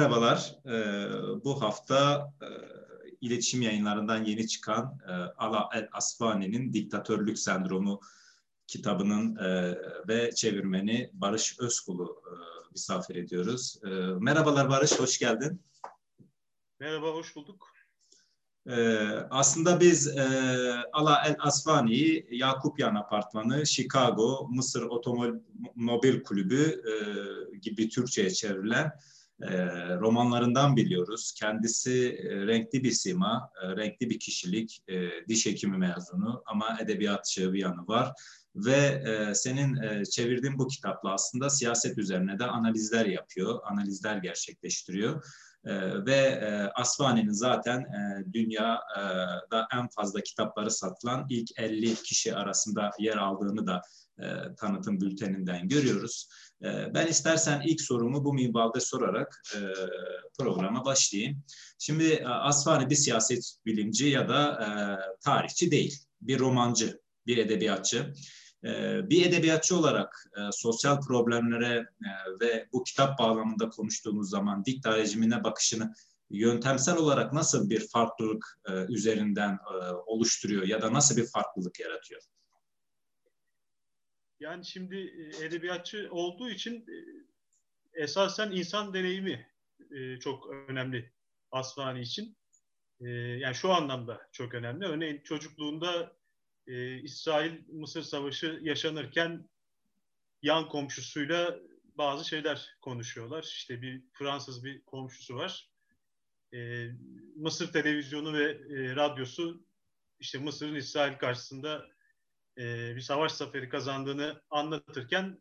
Merhabalar. Ee, bu hafta e, iletişim yayınlarından yeni çıkan e, Ala El Asfani'nin Diktatörlük Sendromu kitabının e, ve çevirmeni Barış Özkul'u misafir ediyoruz. Merhabalar Barış, hoş geldin. Merhaba, hoş bulduk. Aslında biz Ala El Asfani'yi Yakupyan Apartmanı, Chicago, Mısır Otomobil Kulübü gibi Türkçe'ye çevrilen e, romanlarından biliyoruz. Kendisi e, renkli bir sima, e, renkli bir kişilik, e, diş hekimi mezunu ama edebiyatçı bir yanı var. Ve senin çevirdiğin bu kitapla aslında siyaset üzerine de analizler yapıyor, analizler gerçekleştiriyor. Ve e, Asvani'nin zaten dünyada en fazla kitapları satılan ilk 50 kişi arasında yer aldığını da tanıtım bülteninden görüyoruz. E, ben istersen ilk sorumu bu minvalde sorarak e, programa başlayayım. Şimdi e, Asfani bir siyaset bilimci ya da e, tarihçi değil, bir romancı, bir edebiyatçı. Bir edebiyatçı olarak sosyal problemlere ve bu kitap bağlamında konuştuğumuz zaman dikta rejimine bakışını yöntemsel olarak nasıl bir farklılık üzerinden oluşturuyor ya da nasıl bir farklılık yaratıyor? Yani şimdi e, edebiyatçı olduğu için e, esasen insan deneyimi e, çok önemli Asfani için. Yani şu anlamda çok önemli. Örneğin çocukluğunda İsrail-Mısır Savaşı yaşanırken yan komşusuyla bazı şeyler konuşuyorlar. İşte bir Fransız bir komşusu var. Mısır televizyonu ve radyosu işte Mısır'ın İsrail karşısında e, bir savaş zaferi kazandığını anlatırken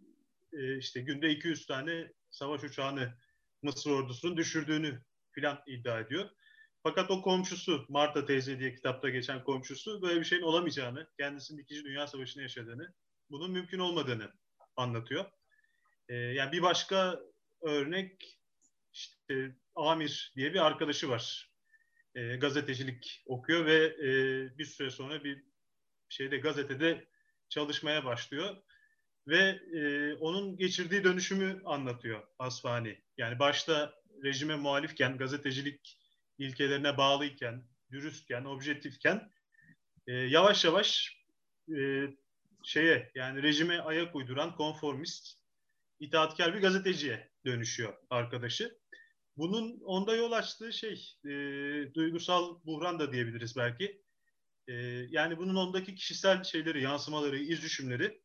e, işte günde 200 tane savaş uçağını Mısır ordusunun düşürdüğünü filan iddia ediyor. Fakat o komşusu, Marta teyze diye kitapta geçen komşusu böyle bir şeyin olamayacağını, kendisinin İkinci Dünya Savaşı'nı yaşadığını, bunun mümkün olmadığını anlatıyor. E, yani bir başka örnek işte Amir diye bir arkadaşı var. E, gazetecilik okuyor ve e, bir süre sonra bir şeyde gazetede çalışmaya başlıyor ve e, onun geçirdiği dönüşümü anlatıyor Asfani. Yani başta rejime muhalifken, gazetecilik ilkelerine bağlıyken, dürüstken, objektifken e, yavaş yavaş e, şeye yani rejime ayak uyduran konformist, itaatkar bir gazeteciye dönüşüyor arkadaşı. Bunun onda yol açtığı şey e, duygusal buhran da diyebiliriz belki. E, yani bunun ondaki kişisel şeyleri, yansımaları, iz düşümleri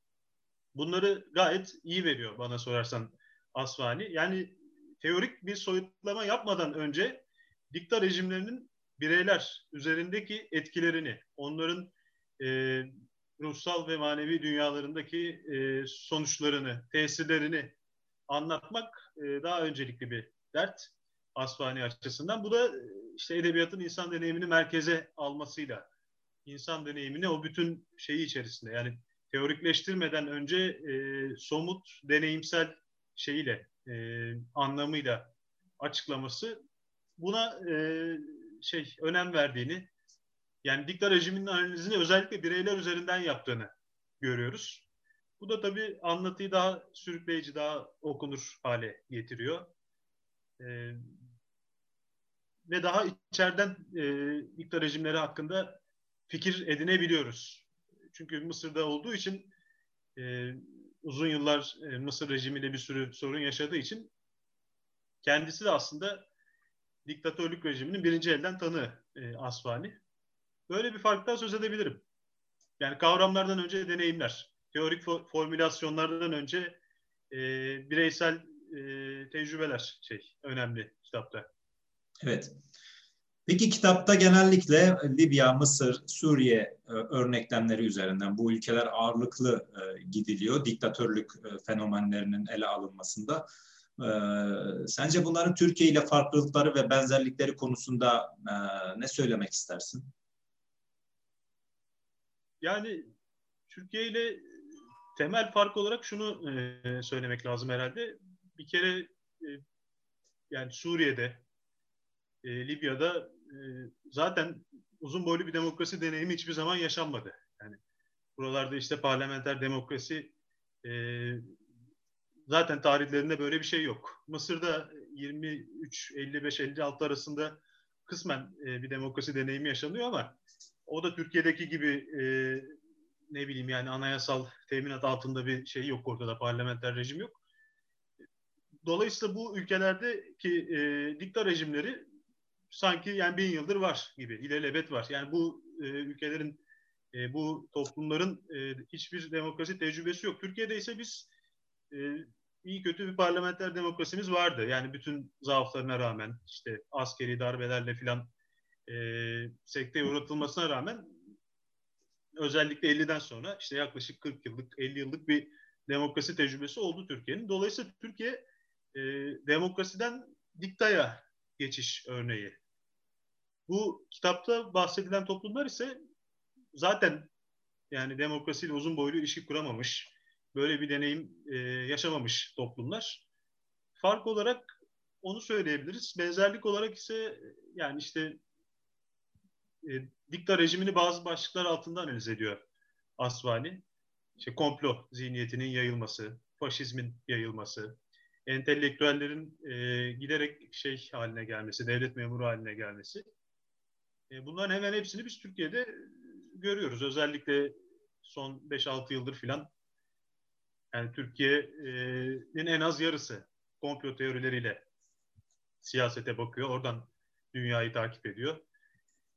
bunları gayet iyi veriyor bana sorarsan Asfani. Yani teorik bir soyutlama yapmadan önce dikta rejimlerinin bireyler üzerindeki etkilerini, onların e, ruhsal ve manevi dünyalarındaki e, sonuçlarını, tesirlerini anlatmak e, daha öncelikli bir dert Asfani açısından. Bu da e, işte edebiyatın insan deneyimini merkeze almasıyla insan deneyimini o bütün şeyi içerisinde yani teorikleştirmeden önce e, somut deneyimsel şeyiyle e, anlamıyla açıklaması buna e, şey önem verdiğini yani dikta rejiminin analizini özellikle bireyler üzerinden yaptığını görüyoruz. Bu da tabii anlatıyı daha sürükleyici, daha okunur hale getiriyor. E, ve daha içeriden e, dikta rejimleri hakkında fikir edinebiliyoruz. Çünkü Mısır'da olduğu için e, uzun yıllar e, Mısır rejimiyle bir sürü sorun yaşadığı için kendisi de aslında diktatörlük rejiminin birinci elden tanığı e, Asfani. Böyle bir farktan söz edebilirim. Yani kavramlardan önce deneyimler, teorik fo- formülasyonlardan önce e, bireysel e, tecrübeler şey önemli kitapta. Evet. Peki kitapta genellikle Libya, Mısır, Suriye e, örneklemleri üzerinden bu ülkeler ağırlıklı e, gidiliyor diktatörlük e, fenomenlerinin ele alınmasında. Sence bunların Türkiye ile farklılıkları ve benzerlikleri konusunda ne söylemek istersin? Yani Türkiye ile temel fark olarak şunu söylemek lazım herhalde. Bir kere yani Suriye'de, Libya'da e, zaten uzun boylu bir demokrasi deneyimi hiçbir zaman yaşanmadı. Yani buralarda işte parlamenter demokrasi e, zaten tarihlerinde böyle bir şey yok. Mısır'da 23 55 56 arasında kısmen e, bir demokrasi deneyimi yaşanıyor ama o da Türkiye'deki gibi e, ne bileyim yani anayasal teminat altında bir şey yok ortada parlamenter rejim yok. Dolayısıyla bu ülkelerdeki e, dikta rejimleri sanki yani bin yıldır var gibi, ilelebet var. Yani bu e, ülkelerin, e, bu toplumların e, hiçbir demokrasi tecrübesi yok. Türkiye'de ise biz e, iyi kötü bir parlamenter demokrasimiz vardı. Yani bütün zaaflarına rağmen işte askeri darbelerle filan e, sekteye uğratılmasına rağmen özellikle 50'den sonra işte yaklaşık 40 yıllık 50 yıllık bir demokrasi tecrübesi oldu Türkiye'nin. Dolayısıyla Türkiye e, demokrasiden diktaya geçiş örneği. Bu kitapta bahsedilen toplumlar ise zaten yani demokrasiyle uzun boylu ilişki kuramamış, böyle bir deneyim e, yaşamamış toplumlar. Fark olarak onu söyleyebiliriz. Benzerlik olarak ise yani işte e, dikta rejimini bazı başlıklar altında analiz ediyor Asvani. İşte komplo zihniyetinin yayılması, faşizmin yayılması, entelektüellerin e, giderek şey haline gelmesi, devlet memuru haline gelmesi. E, bunların hemen hepsini biz Türkiye'de görüyoruz. Özellikle son 5-6 yıldır filan yani Türkiye'nin en az yarısı komplo teorileriyle siyasete bakıyor. Oradan dünyayı takip ediyor.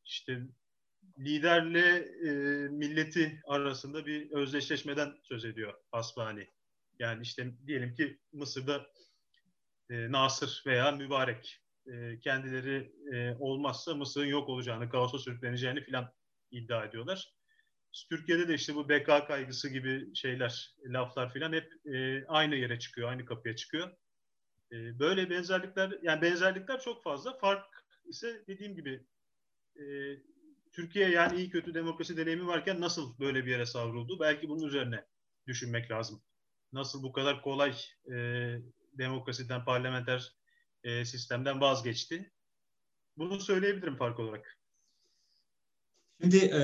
İşte liderle e, milleti arasında bir özdeşleşmeden söz ediyor Asbani. Yani işte diyelim ki Mısır'da e, Nasır veya Mübarek e, kendileri e, olmazsa Mısır'ın yok olacağını, kaosa sürükleneceğini filan iddia ediyorlar. Türkiye'de de işte bu beka kaygısı gibi şeyler, laflar filan hep e, aynı yere çıkıyor, aynı kapıya çıkıyor. Böyle benzerlikler, yani benzerlikler çok fazla. Fark ise dediğim gibi Türkiye yani iyi kötü demokrasi deneyimi varken nasıl böyle bir yere savruldu? Belki bunun üzerine düşünmek lazım. Nasıl bu kadar kolay e, demokrasiden, parlamenter e, sistemden vazgeçti? Bunu söyleyebilirim fark olarak. Şimdi e,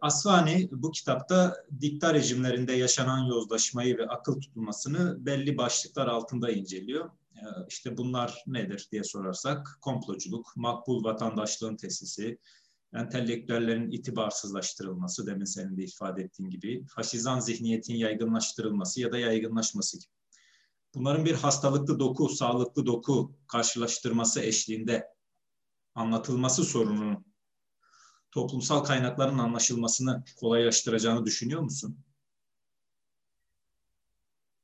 Asvani bu kitapta dikta rejimlerinde yaşanan yozlaşmayı ve akıl tutulmasını belli başlıklar altında inceliyor. E, işte bunlar nedir diye sorarsak komploculuk, makbul vatandaşlığın tesisi, entelektüellerin itibarsızlaştırılması demin senin de ifade ettiğin gibi, faşizan zihniyetin yaygınlaştırılması ya da yaygınlaşması gibi. Bunların bir hastalıklı doku, sağlıklı doku karşılaştırması eşliğinde anlatılması sorununun toplumsal kaynakların anlaşılmasını kolaylaştıracağını düşünüyor musun?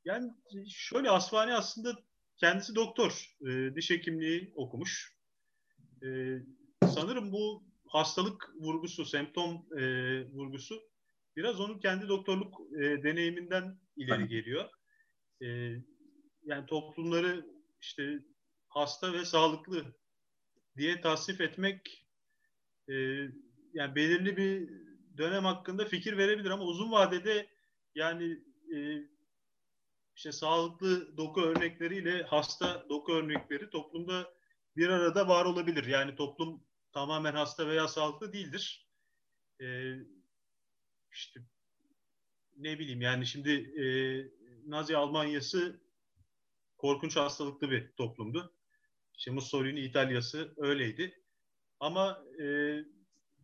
Yani şöyle Asfani aslında kendisi doktor, e, diş hekimliği okumuş. E, sanırım bu hastalık vurgusu, semptom e, vurgusu biraz onun kendi doktorluk e, deneyiminden ileri geliyor. E, yani toplumları işte hasta ve sağlıklı diye tasnif etmek e, yani belirli bir dönem hakkında fikir verebilir ama uzun vadede yani e, işte sağlıklı doku örnekleriyle hasta doku örnekleri toplumda bir arada var olabilir. Yani toplum tamamen hasta veya sağlıklı değildir. E, işte ne bileyim yani şimdi e, Nazi Almanyası korkunç hastalıklı bir toplumdu. İşte Mussolini İtalya'sı öyleydi. Ama e,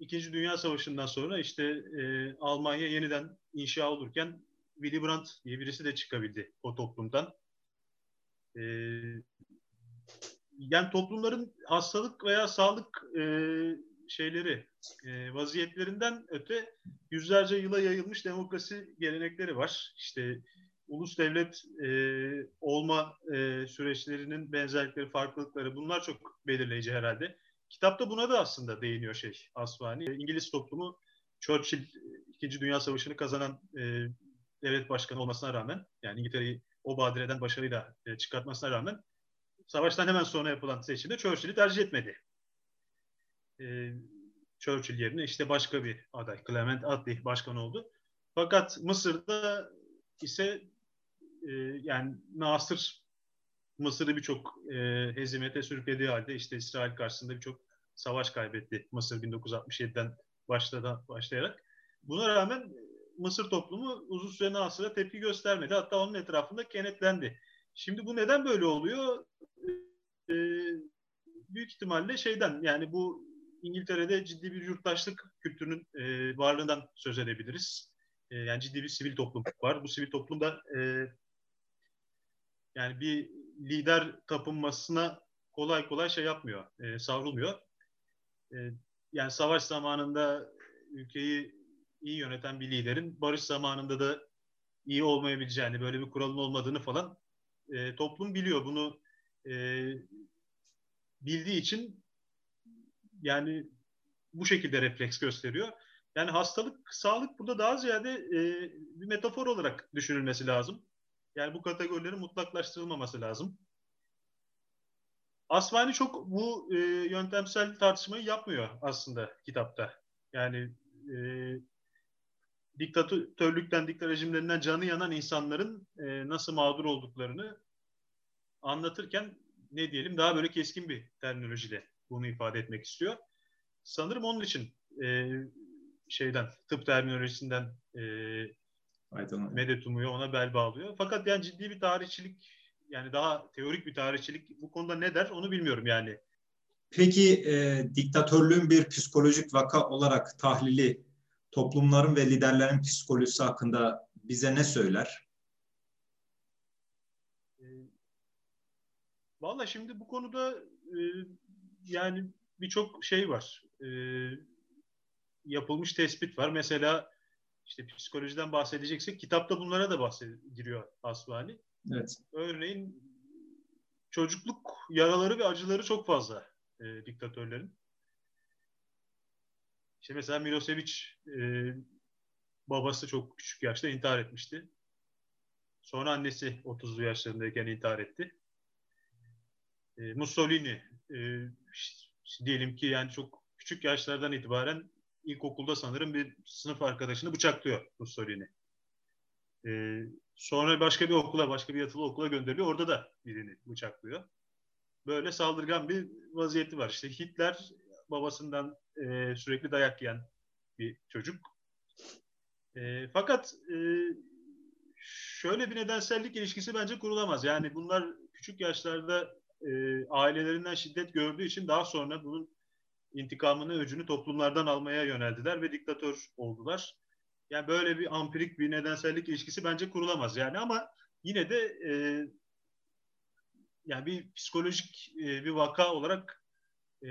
İkinci Dünya Savaşı'ndan sonra işte e, Almanya yeniden inşa olurken Willy Brandt diye birisi de çıkabildi o toplumdan. E, yani toplumların hastalık veya sağlık e, şeyleri, e, vaziyetlerinden öte yüzlerce yıla yayılmış demokrasi gelenekleri var. İşte ulus devlet e, olma e, süreçlerinin benzerlikleri, farklılıkları bunlar çok belirleyici herhalde. Kitapta buna da aslında değiniyor şey Asvani. İngiliz toplumu Churchill İkinci Dünya Savaşı'nı kazanan e, devlet başkanı olmasına rağmen yani İngiltere'yi o badireden başarıyla e, çıkartmasına rağmen savaştan hemen sonra yapılan seçimde Churchill'i tercih etmedi. E, Churchill yerine işte başka bir aday Clement Attlee başkan oldu. Fakat Mısır'da ise e, yani Nasır Mısır'ı birçok e, hezimete sürüklediği halde işte İsrail karşısında birçok savaş kaybetti Mısır 1967'den başladı, başlayarak. Buna rağmen Mısır toplumu uzun süre Nasır'a tepki göstermedi. Hatta onun etrafında kenetlendi. Şimdi bu neden böyle oluyor? e, büyük ihtimalle şeyden yani bu İngiltere'de ciddi bir yurttaşlık kültürünün e, varlığından söz edebiliriz. E, yani ciddi bir sivil toplum var. Bu sivil toplumda e, yani bir lider tapınmasına kolay kolay şey yapmıyor, e, savrulmuyor. E, yani savaş zamanında ülkeyi iyi yöneten bir liderin barış zamanında da iyi olmayabileceğini, böyle bir kuralın olmadığını falan e, toplum biliyor. Bunu e, bildiği için yani bu şekilde refleks gösteriyor. Yani hastalık, sağlık burada daha ziyade e, bir metafor olarak düşünülmesi lazım. Yani bu kategorilerin mutlaklaştırılmaması lazım. Asmani çok bu e, yöntemsel tartışmayı yapmıyor aslında kitapta. Yani e, diktatörlükten, diktat rejimlerinden canı yanan insanların e, nasıl mağdur olduklarını anlatırken ne diyelim daha böyle keskin bir terminolojiyle bunu ifade etmek istiyor. Sanırım onun için e, şeyden tıp terminolojisinden e, medet umuyor, ona bel bağlıyor. Fakat yani ciddi bir tarihçilik yani daha teorik bir tarihçilik bu konuda ne der onu bilmiyorum yani. Peki e, diktatörlüğün bir psikolojik vaka olarak tahlili toplumların ve liderlerin psikolojisi hakkında bize ne söyler? E, Valla şimdi bu konuda e, yani birçok şey var. E, yapılmış tespit var. Mesela işte psikolojiden bahsedeceksek kitapta bunlara da bahsediliyor Asvani. Evet. Örneğin çocukluk yaraları ve acıları çok fazla e, diktatörlerin. İşte mesela Milosevic e, babası çok küçük yaşta intihar etmişti. Sonra annesi 30'lu yaşlarındayken intihar etti. E, Mussolini e, diyelim ki yani çok küçük yaşlardan itibaren ilkokulda sanırım bir sınıf arkadaşını bıçaklıyor Mussolini. E, sonra başka bir okula, başka bir yatılı okula gönderiliyor. Orada da birini bıçaklıyor. Böyle saldırgan bir vaziyeti var. İşte Hitler babasından e, sürekli dayak yiyen bir çocuk. E, fakat e, şöyle bir nedensellik ilişkisi bence kurulamaz. Yani bunlar küçük yaşlarda e, ailelerinden şiddet gördüğü için daha sonra bunun intikamını, öcünü toplumlardan almaya yöneldiler ve diktatör oldular. Yani böyle bir ampirik bir nedensellik ilişkisi bence kurulamaz. Yani ama yine de e, yani bir psikolojik e, bir vaka olarak e,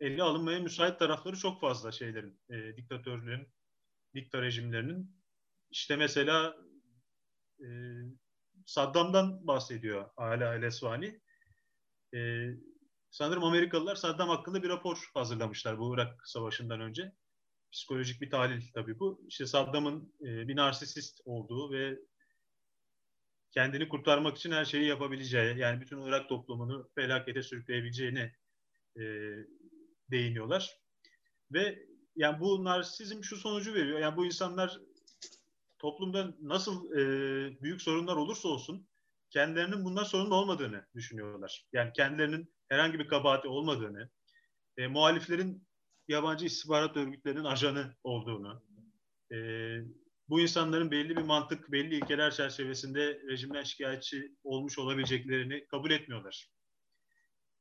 ele alınmaya müsait tarafları çok fazla şeylerin, e, diktatörlerin, dikta rejimlerinin. İşte mesela e, Saddam'dan bahsediyor Ala El. E, sanırım Amerikalılar Saddam hakkında bir rapor hazırlamışlar bu Irak Savaşı'ndan önce. Psikolojik bir tahlil tabii bu. İşte Saddam'ın e, bir narsisist olduğu ve kendini kurtarmak için her şeyi yapabileceği, yani bütün Irak toplumunu felakete sürükleyebileceğini e, değiniyorlar. Ve yani bu narsizm şu sonucu veriyor. Yani bu insanlar toplumda nasıl e, büyük sorunlar olursa olsun kendilerinin bundan sorumlu olmadığını düşünüyorlar. Yani kendilerinin herhangi bir kabahati olmadığını, e, muhaliflerin yabancı istihbarat örgütlerinin ajanı olduğunu, e, bu insanların belli bir mantık, belli ilkeler çerçevesinde rejimden şikayetçi olmuş olabileceklerini kabul etmiyorlar.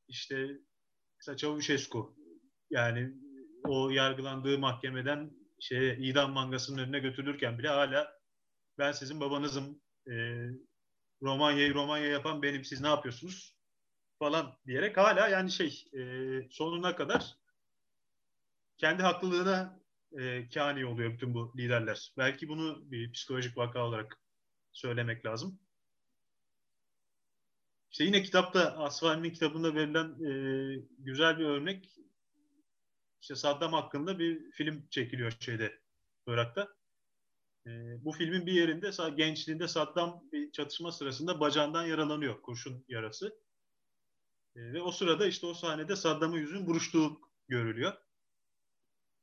İşte mesela Çavuşescu yani o yargılandığı mahkemeden şeye idam mangasının önüne götürülürken bile hala ben sizin babanızım e, Romanya'yı Romanya yapan benim siz ne yapıyorsunuz falan diyerek hala yani şey e, sonuna kadar kendi haklılığına e, kani oluyor bütün bu liderler. Belki bunu bir psikolojik vaka olarak söylemek lazım. İşte yine kitapta Asfani'nin kitabında verilen e, güzel bir örnek işte Saddam hakkında bir film çekiliyor şeyde Irak'ta. E, bu filmin bir yerinde gençliğinde Saddam bir çatışma sırasında bacağından yaralanıyor kurşun yarası. E, ve o sırada işte o sahnede Saddam'ın yüzünün buruştuğu görülüyor.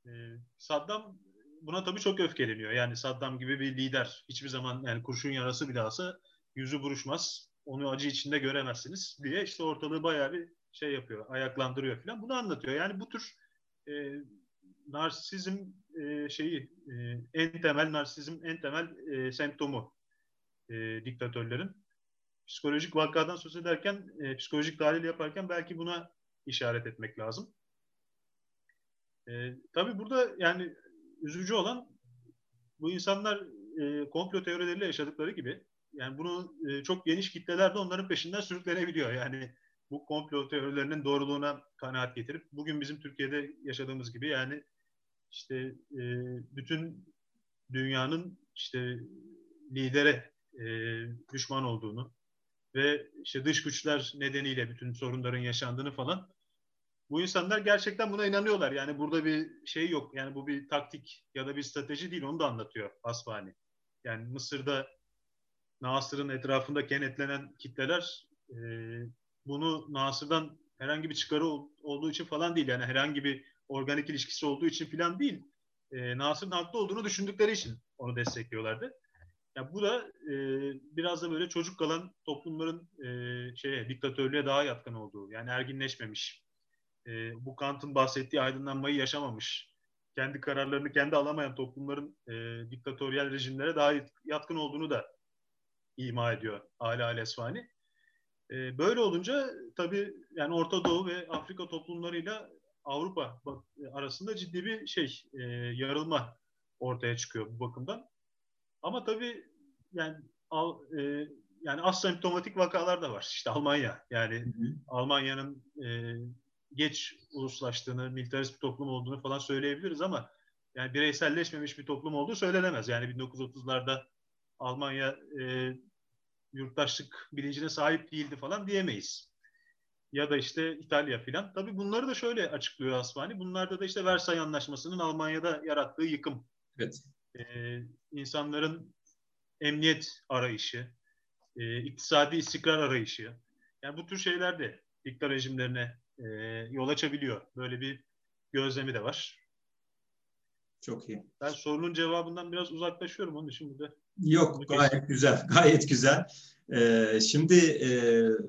E, Saddam buna tabii çok öfkeleniyor. Yani Saddam gibi bir lider hiçbir zaman yani kurşun yarası bile alsa yüzü buruşmaz. Onu acı içinde göremezsiniz diye işte ortalığı bayağı bir şey yapıyor, ayaklandırıyor falan. Bunu anlatıyor. Yani bu tür e, narsizm e, şeyi e, en temel narsizm en temel e, semptomu diktatörlerin. psikolojik vakadan söz ederken, psikolojik tahlil yaparken belki buna işaret etmek lazım. E, tabii burada yani üzücü olan bu insanlar e, komplo teorileriyle yaşadıkları gibi yani bunu çok geniş kitleler de onların peşinden sürüklenebiliyor. Yani bu komplo teorilerinin doğruluğuna kanaat getirip bugün bizim Türkiye'de yaşadığımız gibi yani işte e, bütün dünyanın işte lidere e, düşman olduğunu ve işte dış güçler nedeniyle bütün sorunların yaşandığını falan bu insanlar gerçekten buna inanıyorlar. Yani burada bir şey yok. Yani bu bir taktik ya da bir strateji değil. Onu da anlatıyor Asfani. Yani Mısır'da Nasır'ın etrafında kenetlenen kitleler e, bunu Nasır'dan herhangi bir çıkarı olduğu için falan değil. Yani herhangi bir organik ilişkisi olduğu için falan değil. E, Nasır'ın haklı olduğunu düşündükleri için onu destekliyorlardı. Yani bu da e, biraz da böyle çocuk kalan toplumların e, şeye diktatörlüğe daha yatkın olduğu. Yani erginleşmemiş. E, bu Kant'ın bahsettiği aydınlanmayı yaşamamış. Kendi kararlarını kendi alamayan toplumların e, diktatöryel rejimlere daha yatkın olduğunu da ima ediyor Ali Alesvani. E, böyle olunca tabii yani Orta Doğu ve Afrika toplumlarıyla Avrupa arasında ciddi bir şey e, yarılma ortaya çıkıyor bu bakımdan. Ama tabii yani al, e, yani asemptomatik vakalar da var. İşte Almanya yani Almanya'nın e, geç uluslaştığını, militarist bir toplum olduğunu falan söyleyebiliriz ama yani bireyselleşmemiş bir toplum olduğu söylenemez. Yani 1930'larda Almanya e, yurttaşlık bilincine sahip değildi falan diyemeyiz. Ya da işte İtalya filan. Tabii bunları da şöyle açıklıyor Asmani. Bunlarda da işte Versay Anlaşması'nın Almanya'da yarattığı yıkım. Evet. Ee, insanların emniyet arayışı, e, iktisadi istikrar arayışı. Yani bu tür şeyler de dikta rejimlerine e, yol açabiliyor. Böyle bir gözlemi de var. Çok iyi. Ben sorunun cevabından biraz uzaklaşıyorum onun için burada. Yok gayet güzel. Gayet güzel. Ee, şimdi e,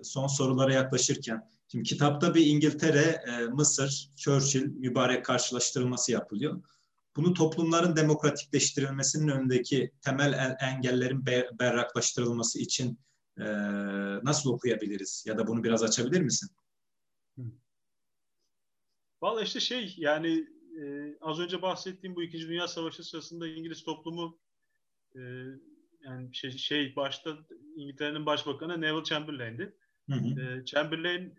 son sorulara yaklaşırken şimdi kitapta bir İngiltere, e, Mısır, Churchill mübarek karşılaştırılması yapılıyor. Bunu toplumların demokratikleştirilmesinin önündeki temel engellerin berraklaştırılması için e, nasıl okuyabiliriz? Ya da bunu biraz açabilir misin? Vallahi işte şey yani e, az önce bahsettiğim bu İkinci Dünya Savaşı sırasında İngiliz toplumu e, yani şey, şey başta İngiltere'nin başbakanı Neville Chamberlain'di. Hı hı. E, Chamberlain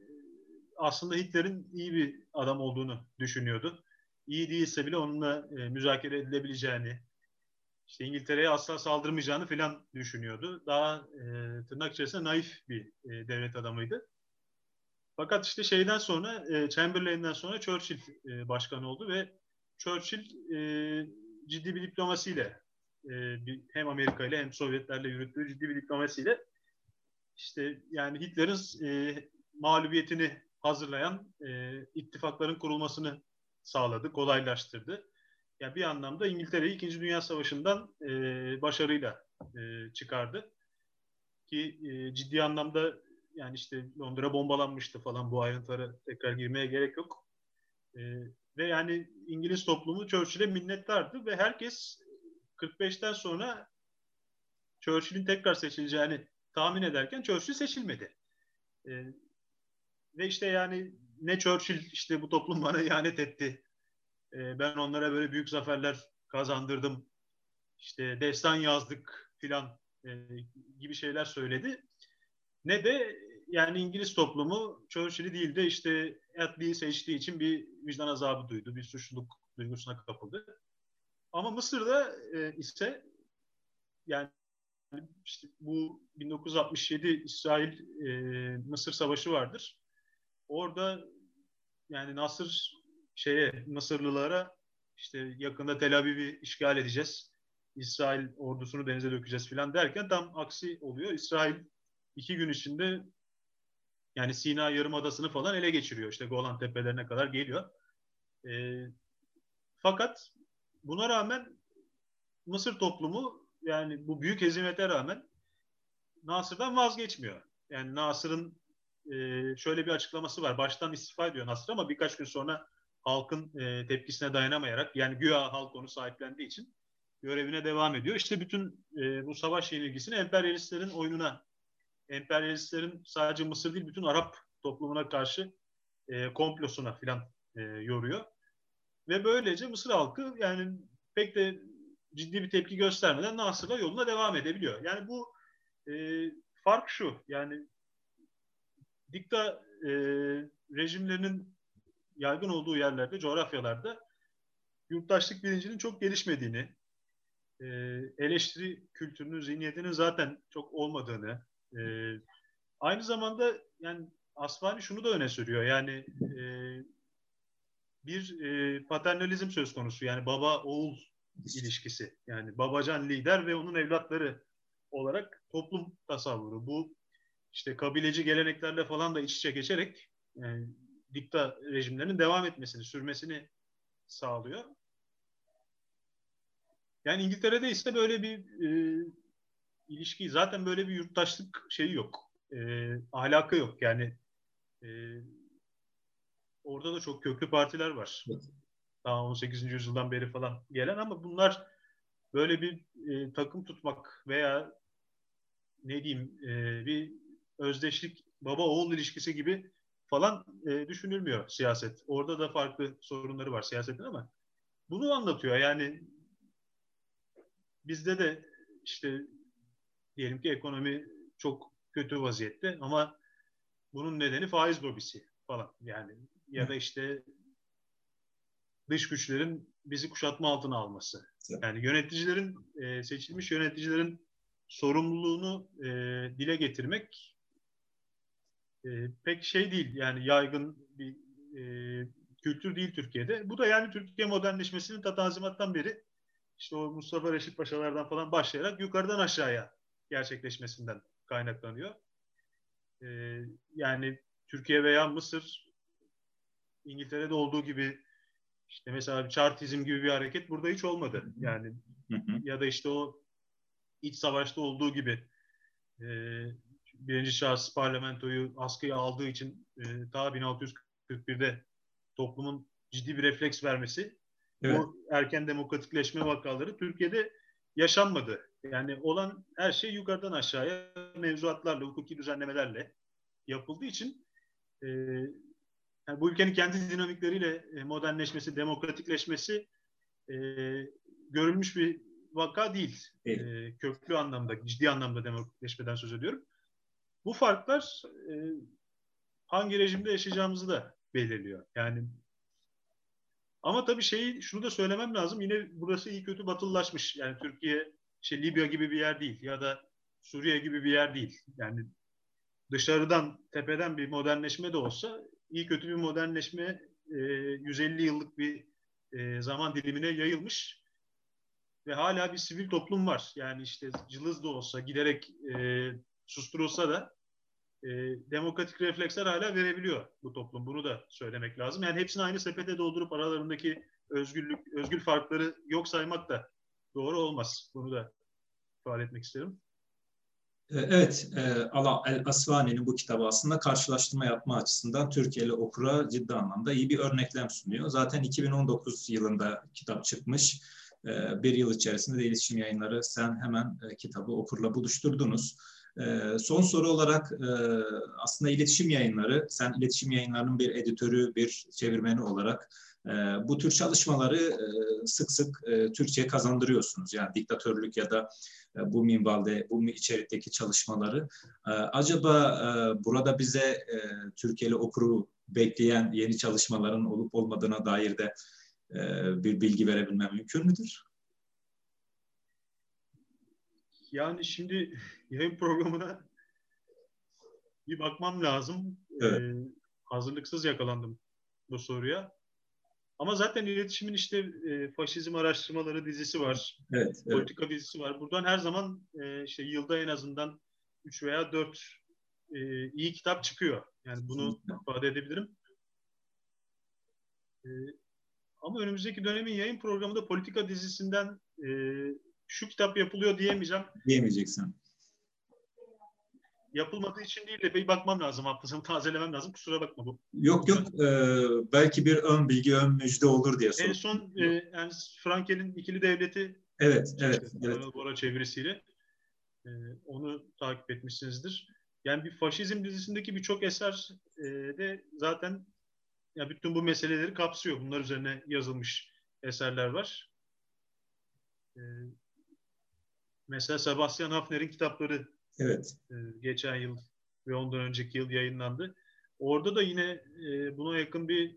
aslında Hitler'in iyi bir adam olduğunu düşünüyordu. İyi değilse bile onunla e, müzakere edilebileceğini, işte İngiltere'ye asla saldırmayacağını filan düşünüyordu. Daha e, tırnak içerisinde naif bir e, devlet adamıydı. Fakat işte şeyden sonra e, Chamberlain'den sonra Churchill e, başkan oldu ve Churchill e, ciddi bir diplomasiyle e, bir, hem Amerika ile hem Sovyetlerle yürüttüğü ciddi bir diplomasiyle işte yani Hitler'in e, mağlubiyetini hazırlayan e, ittifakların kurulmasını sağladı, kolaylaştırdı. Yani bir anlamda İngiltere'yi İkinci Dünya Savaşı'ndan e, başarıyla e, çıkardı. Ki e, ciddi anlamda yani işte Londra bombalanmıştı falan bu ayrıntılara tekrar girmeye gerek yok. E, ve yani İngiliz toplumu Churchill'e minnettardı ve herkes 45'ten sonra Churchill'in tekrar seçileceğini tahmin ederken Churchill seçilmedi. E, ve işte yani ne Churchill işte bu toplum bana ihanet etti. E, ben onlara böyle büyük zaferler kazandırdım. İşte destan yazdık filan e, gibi şeyler söyledi. Ne de yani İngiliz toplumu Churchill'i değil de işte Attlee'yi seçtiği için bir vicdan azabı duydu. Bir suçluluk duygusuna kapıldı. Ama Mısır'da e, ise yani işte bu 1967 İsrail e, Mısır Savaşı vardır. Orada yani Nasır şeye Mısırlılara işte yakında Tel Aviv'i işgal edeceğiz. İsrail ordusunu denize dökeceğiz filan derken tam aksi oluyor. İsrail iki gün içinde yani Sina Yarımadası'nı falan ele geçiriyor. İşte Golan Tepelerine kadar geliyor. E, fakat buna rağmen Mısır toplumu yani bu büyük hezimete rağmen Nasır'dan vazgeçmiyor. Yani Nasır'ın e, şöyle bir açıklaması var. Baştan istifa ediyor Nasır ama birkaç gün sonra halkın e, tepkisine dayanamayarak yani güya halk onu sahiplendiği için görevine devam ediyor. İşte bütün e, bu savaş yenilgisini emperyalistlerin oyununa emperyalistlerin sadece Mısır değil bütün Arap toplumuna karşı e, komplosuna filan e, yoruyor. Ve böylece Mısır halkı yani pek de ciddi bir tepki göstermeden Nasır'la yoluna devam edebiliyor. Yani bu e, fark şu yani dikta e, rejimlerinin yaygın olduğu yerlerde, coğrafyalarda yurttaşlık bilincinin çok gelişmediğini, e, eleştiri kültürünün, zihniyetinin zaten çok olmadığını, e, aynı zamanda yani Asfani şunu da öne sürüyor. Yani e, bir e, paternalizm söz konusu. Yani baba oğul ilişkisi. Yani babacan lider ve onun evlatları olarak toplum tasavvuru. Bu işte kabileci geleneklerle falan da iç içe geçerek yani dikta rejimlerinin devam etmesini, sürmesini sağlıyor. Yani İngiltere'de ise böyle bir e, ilişki, zaten böyle bir yurttaşlık şeyi yok. E, ahlakı yok. Yani e, orada da çok köklü partiler var. Daha 18. yüzyıldan beri falan gelen ama bunlar böyle bir e, takım tutmak veya ne diyeyim e, bir özdeşlik baba oğul ilişkisi gibi falan e, düşünülmüyor siyaset. Orada da farklı sorunları var siyasetin ama bunu anlatıyor. Yani bizde de işte diyelim ki ekonomi çok kötü vaziyette ama bunun nedeni faiz lobisi falan yani ya da işte dış güçlerin bizi kuşatma altına alması. Yani yöneticilerin e, seçilmiş yöneticilerin sorumluluğunu e, dile getirmek e, pek şey değil yani yaygın bir e, kültür değil Türkiye'de. Bu da yani Türkiye modernleşmesinin ta tanzimattan beri işte o Mustafa Reşit Paşalardan falan başlayarak yukarıdan aşağıya gerçekleşmesinden kaynaklanıyor. E, yani Türkiye veya Mısır İngiltere'de olduğu gibi işte mesela bir Chartizm gibi bir hareket burada hiç olmadı. Yani ya da işte o iç savaşta olduğu gibi e, birinci şahıs parlamentoyu askıya aldığı için e, ta 1641'de toplumun ciddi bir refleks vermesi evet. bu erken demokratikleşme vakaları Türkiye'de yaşanmadı. Yani olan her şey yukarıdan aşağıya mevzuatlarla, hukuki düzenlemelerle yapıldığı için e, yani bu ülkenin kendi dinamikleriyle e, modernleşmesi, demokratikleşmesi e, görülmüş bir vaka değil. Evet. E, köklü anlamda, ciddi anlamda demokratikleşmeden söz ediyorum. Bu farklar e, hangi rejimde yaşayacağımızı da belirliyor. Yani ama tabii şeyi şunu da söylemem lazım. Yine burası iyi kötü batılılaşmış. Yani Türkiye şey Libya gibi bir yer değil ya da Suriye gibi bir yer değil. Yani dışarıdan tepeden bir modernleşme de olsa iyi kötü bir modernleşme e, 150 yıllık bir e, zaman dilimine yayılmış ve hala bir sivil toplum var. Yani işte cılız da olsa giderek e, susturulsa da e, demokratik refleksler hala verebiliyor bu toplum. Bunu da söylemek lazım. Yani hepsini aynı sepete doldurup aralarındaki özgürlük, özgür farkları yok saymak da doğru olmaz. Bunu da ifade etmek isterim. Ee, evet, e, Ala El Asvani'nin bu kitabı aslında karşılaştırma yapma açısından Türkiye'li okura ciddi anlamda iyi bir örneklem sunuyor. Zaten 2019 yılında kitap çıkmış. Ee, bir yıl içerisinde de iletişim yayınları sen hemen e, kitabı okurla buluşturdunuz. Son soru olarak e, aslında iletişim yayınları, sen iletişim yayınlarının bir editörü, bir çevirmeni olarak bu tür çalışmaları sık sık Türkçe'ye kazandırıyorsunuz. Yani diktatörlük ya da e, bu minvalde, bu içerikteki çalışmaları. E, acaba e, burada bize Türkiye'li okuru bekleyen yeni çalışmaların olup olmadığına dair de bir bilgi verebilmem mümkün müdür? Yani şimdi yayın programına bir bakmam lazım. Evet. Ee, hazırlıksız yakalandım bu soruya. Ama zaten iletişimin işte e, faşizm araştırmaları dizisi var. Evet, evet. Politika dizisi var. Buradan her zaman e, işte yılda en azından 3 veya 4 e, iyi kitap çıkıyor. Yani bunu ifade edebilirim. E, ama önümüzdeki dönemin yayın programında politika dizisinden e, şu kitap yapılıyor diyemeyeceğim. Diyemeyeceksin yapılmadığı için değil de bir bakmam lazım hafızamı tazelemem lazım. Kusura bakma bu. Yok yok. Ee, belki bir ön bilgi, ön müjde olur diye sordum. En son e, yani Frankel'in ikili devleti Evet, evet. evet. Bora çevirisiyle. E, onu takip etmişsinizdir. yani bir faşizm dizisindeki birçok eser e, de zaten ya bütün bu meseleleri kapsıyor. Bunlar üzerine yazılmış eserler var. E, mesela Sebastian Hafner'in kitapları evet. e, geçen yıl ve ondan önceki yıl yayınlandı. Orada da yine e, buna yakın bir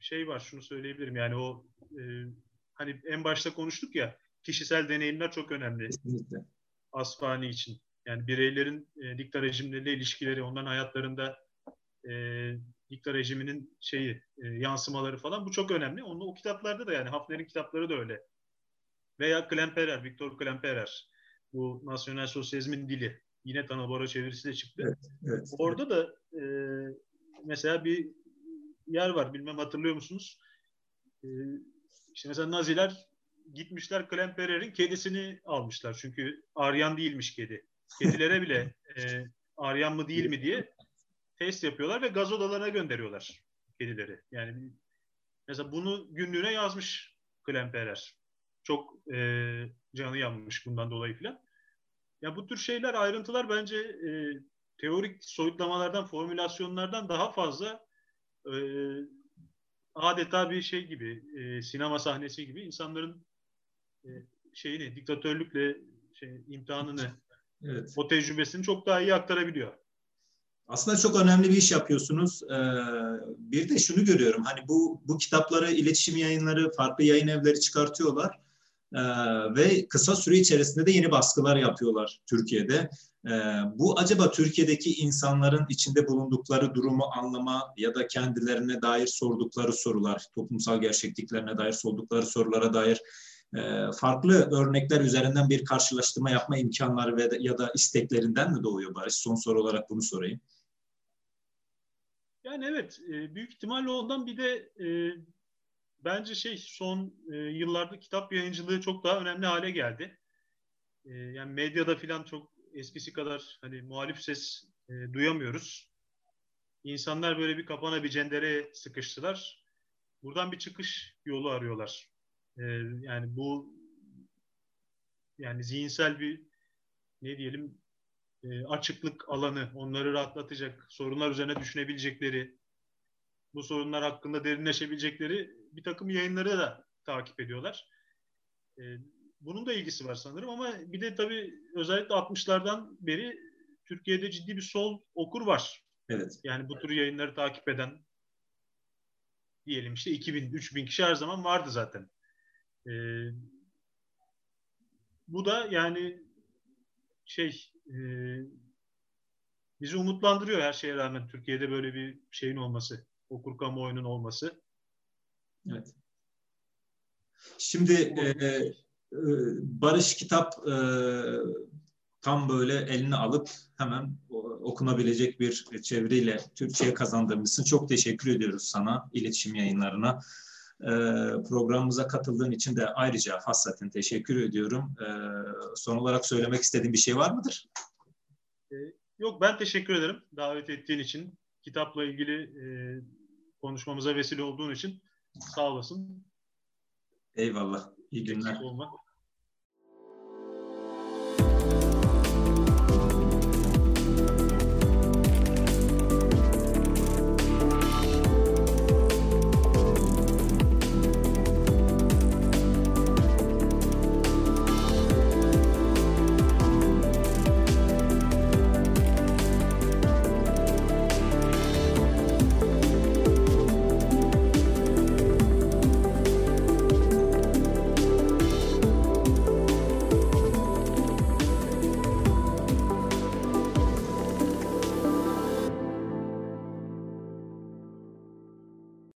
şey var. Şunu söyleyebilirim. Yani o e, hani en başta konuştuk ya kişisel deneyimler çok önemli. Kesinlikle. Asfani için. Yani bireylerin e, dikta rejimleriyle ilişkileri, onların hayatlarında e, dikta rejiminin şeyi, e, yansımaları falan bu çok önemli. Onu o kitaplarda da yani Hafner'in kitapları da öyle. Veya Klemperer, Viktor Klemperer. Bu nasyonel sosyalizmin dili. Yine Tanabora çevirisi de çıktı. Evet, evet, Orada da e, mesela bir yer var. Bilmem hatırlıyor musunuz? E, işte mesela Naziler gitmişler Klemperer'in kedisini almışlar. Çünkü Aryan değilmiş kedi. Kedilere bile e, Aryan mı değil mi diye test yapıyorlar ve gaz odalarına gönderiyorlar kedileri. Yani mesela bunu günlüğüne yazmış Klemperer. Çok e, canı yanmış bundan dolayı filan. Ya bu tür şeyler, ayrıntılar bence e, teorik soyutlamalardan, formülasyonlardan daha fazla e, adeta bir şey gibi, e, sinema sahnesi gibi insanların e, şeyini, diktatörlükle şey, imtihanını, evet. o tecrübesini çok daha iyi aktarabiliyor. Aslında çok önemli bir iş yapıyorsunuz. Ee, bir de şunu görüyorum. Hani bu bu kitapları, iletişim yayınları, farklı yayın evleri çıkartıyorlar. Ee, ve kısa süre içerisinde de yeni baskılar yapıyorlar Türkiye'de. Ee, bu acaba Türkiye'deki insanların içinde bulundukları durumu anlama ya da kendilerine dair sordukları sorular, toplumsal gerçekliklerine dair sordukları sorulara dair e, farklı örnekler üzerinden bir karşılaştırma yapma imkanları ve ya da isteklerinden mi doğuyor Barış? Son soru olarak bunu sorayım. Yani evet, e, büyük ihtimalle ondan bir de e, bence şey son e, yıllarda kitap yayıncılığı çok daha önemli hale geldi. E, yani medyada filan çok eskisi kadar hani muhalif ses e, duyamıyoruz. İnsanlar böyle bir kapana bir cendere sıkıştılar. Buradan bir çıkış yolu arıyorlar. E, yani bu yani zihinsel bir ne diyelim e, açıklık alanı, onları rahatlatacak, sorunlar üzerine düşünebilecekleri, bu sorunlar hakkında derinleşebilecekleri bir takım yayınları da takip ediyorlar. E, bunun da ilgisi var sanırım ama bir de tabii özellikle 60'lardan beri Türkiye'de ciddi bir sol okur var. Evet. Yani bu tür yayınları takip eden diyelim işte 2000, 3000 kişi her zaman vardı zaten. E, bu da yani şey e, bizi umutlandırıyor her şeye rağmen Türkiye'de böyle bir şeyin olması, okur kamuoyunun olması. Evet. Şimdi e, e, Barış kitap e, tam böyle eline alıp hemen okunabilecek bir çeviriyle Türkçe'ye kazandırmışsın. Çok teşekkür ediyoruz sana, iletişim yayınlarına. E, programımıza katıldığın için de ayrıca hassaten teşekkür ediyorum. E, son olarak söylemek istediğin bir şey var mıdır? E, yok ben teşekkür ederim davet ettiğin için. Kitapla ilgili e, konuşmamıza vesile olduğun için sağ olasın. Eyvallah. İyi günler. Olmak.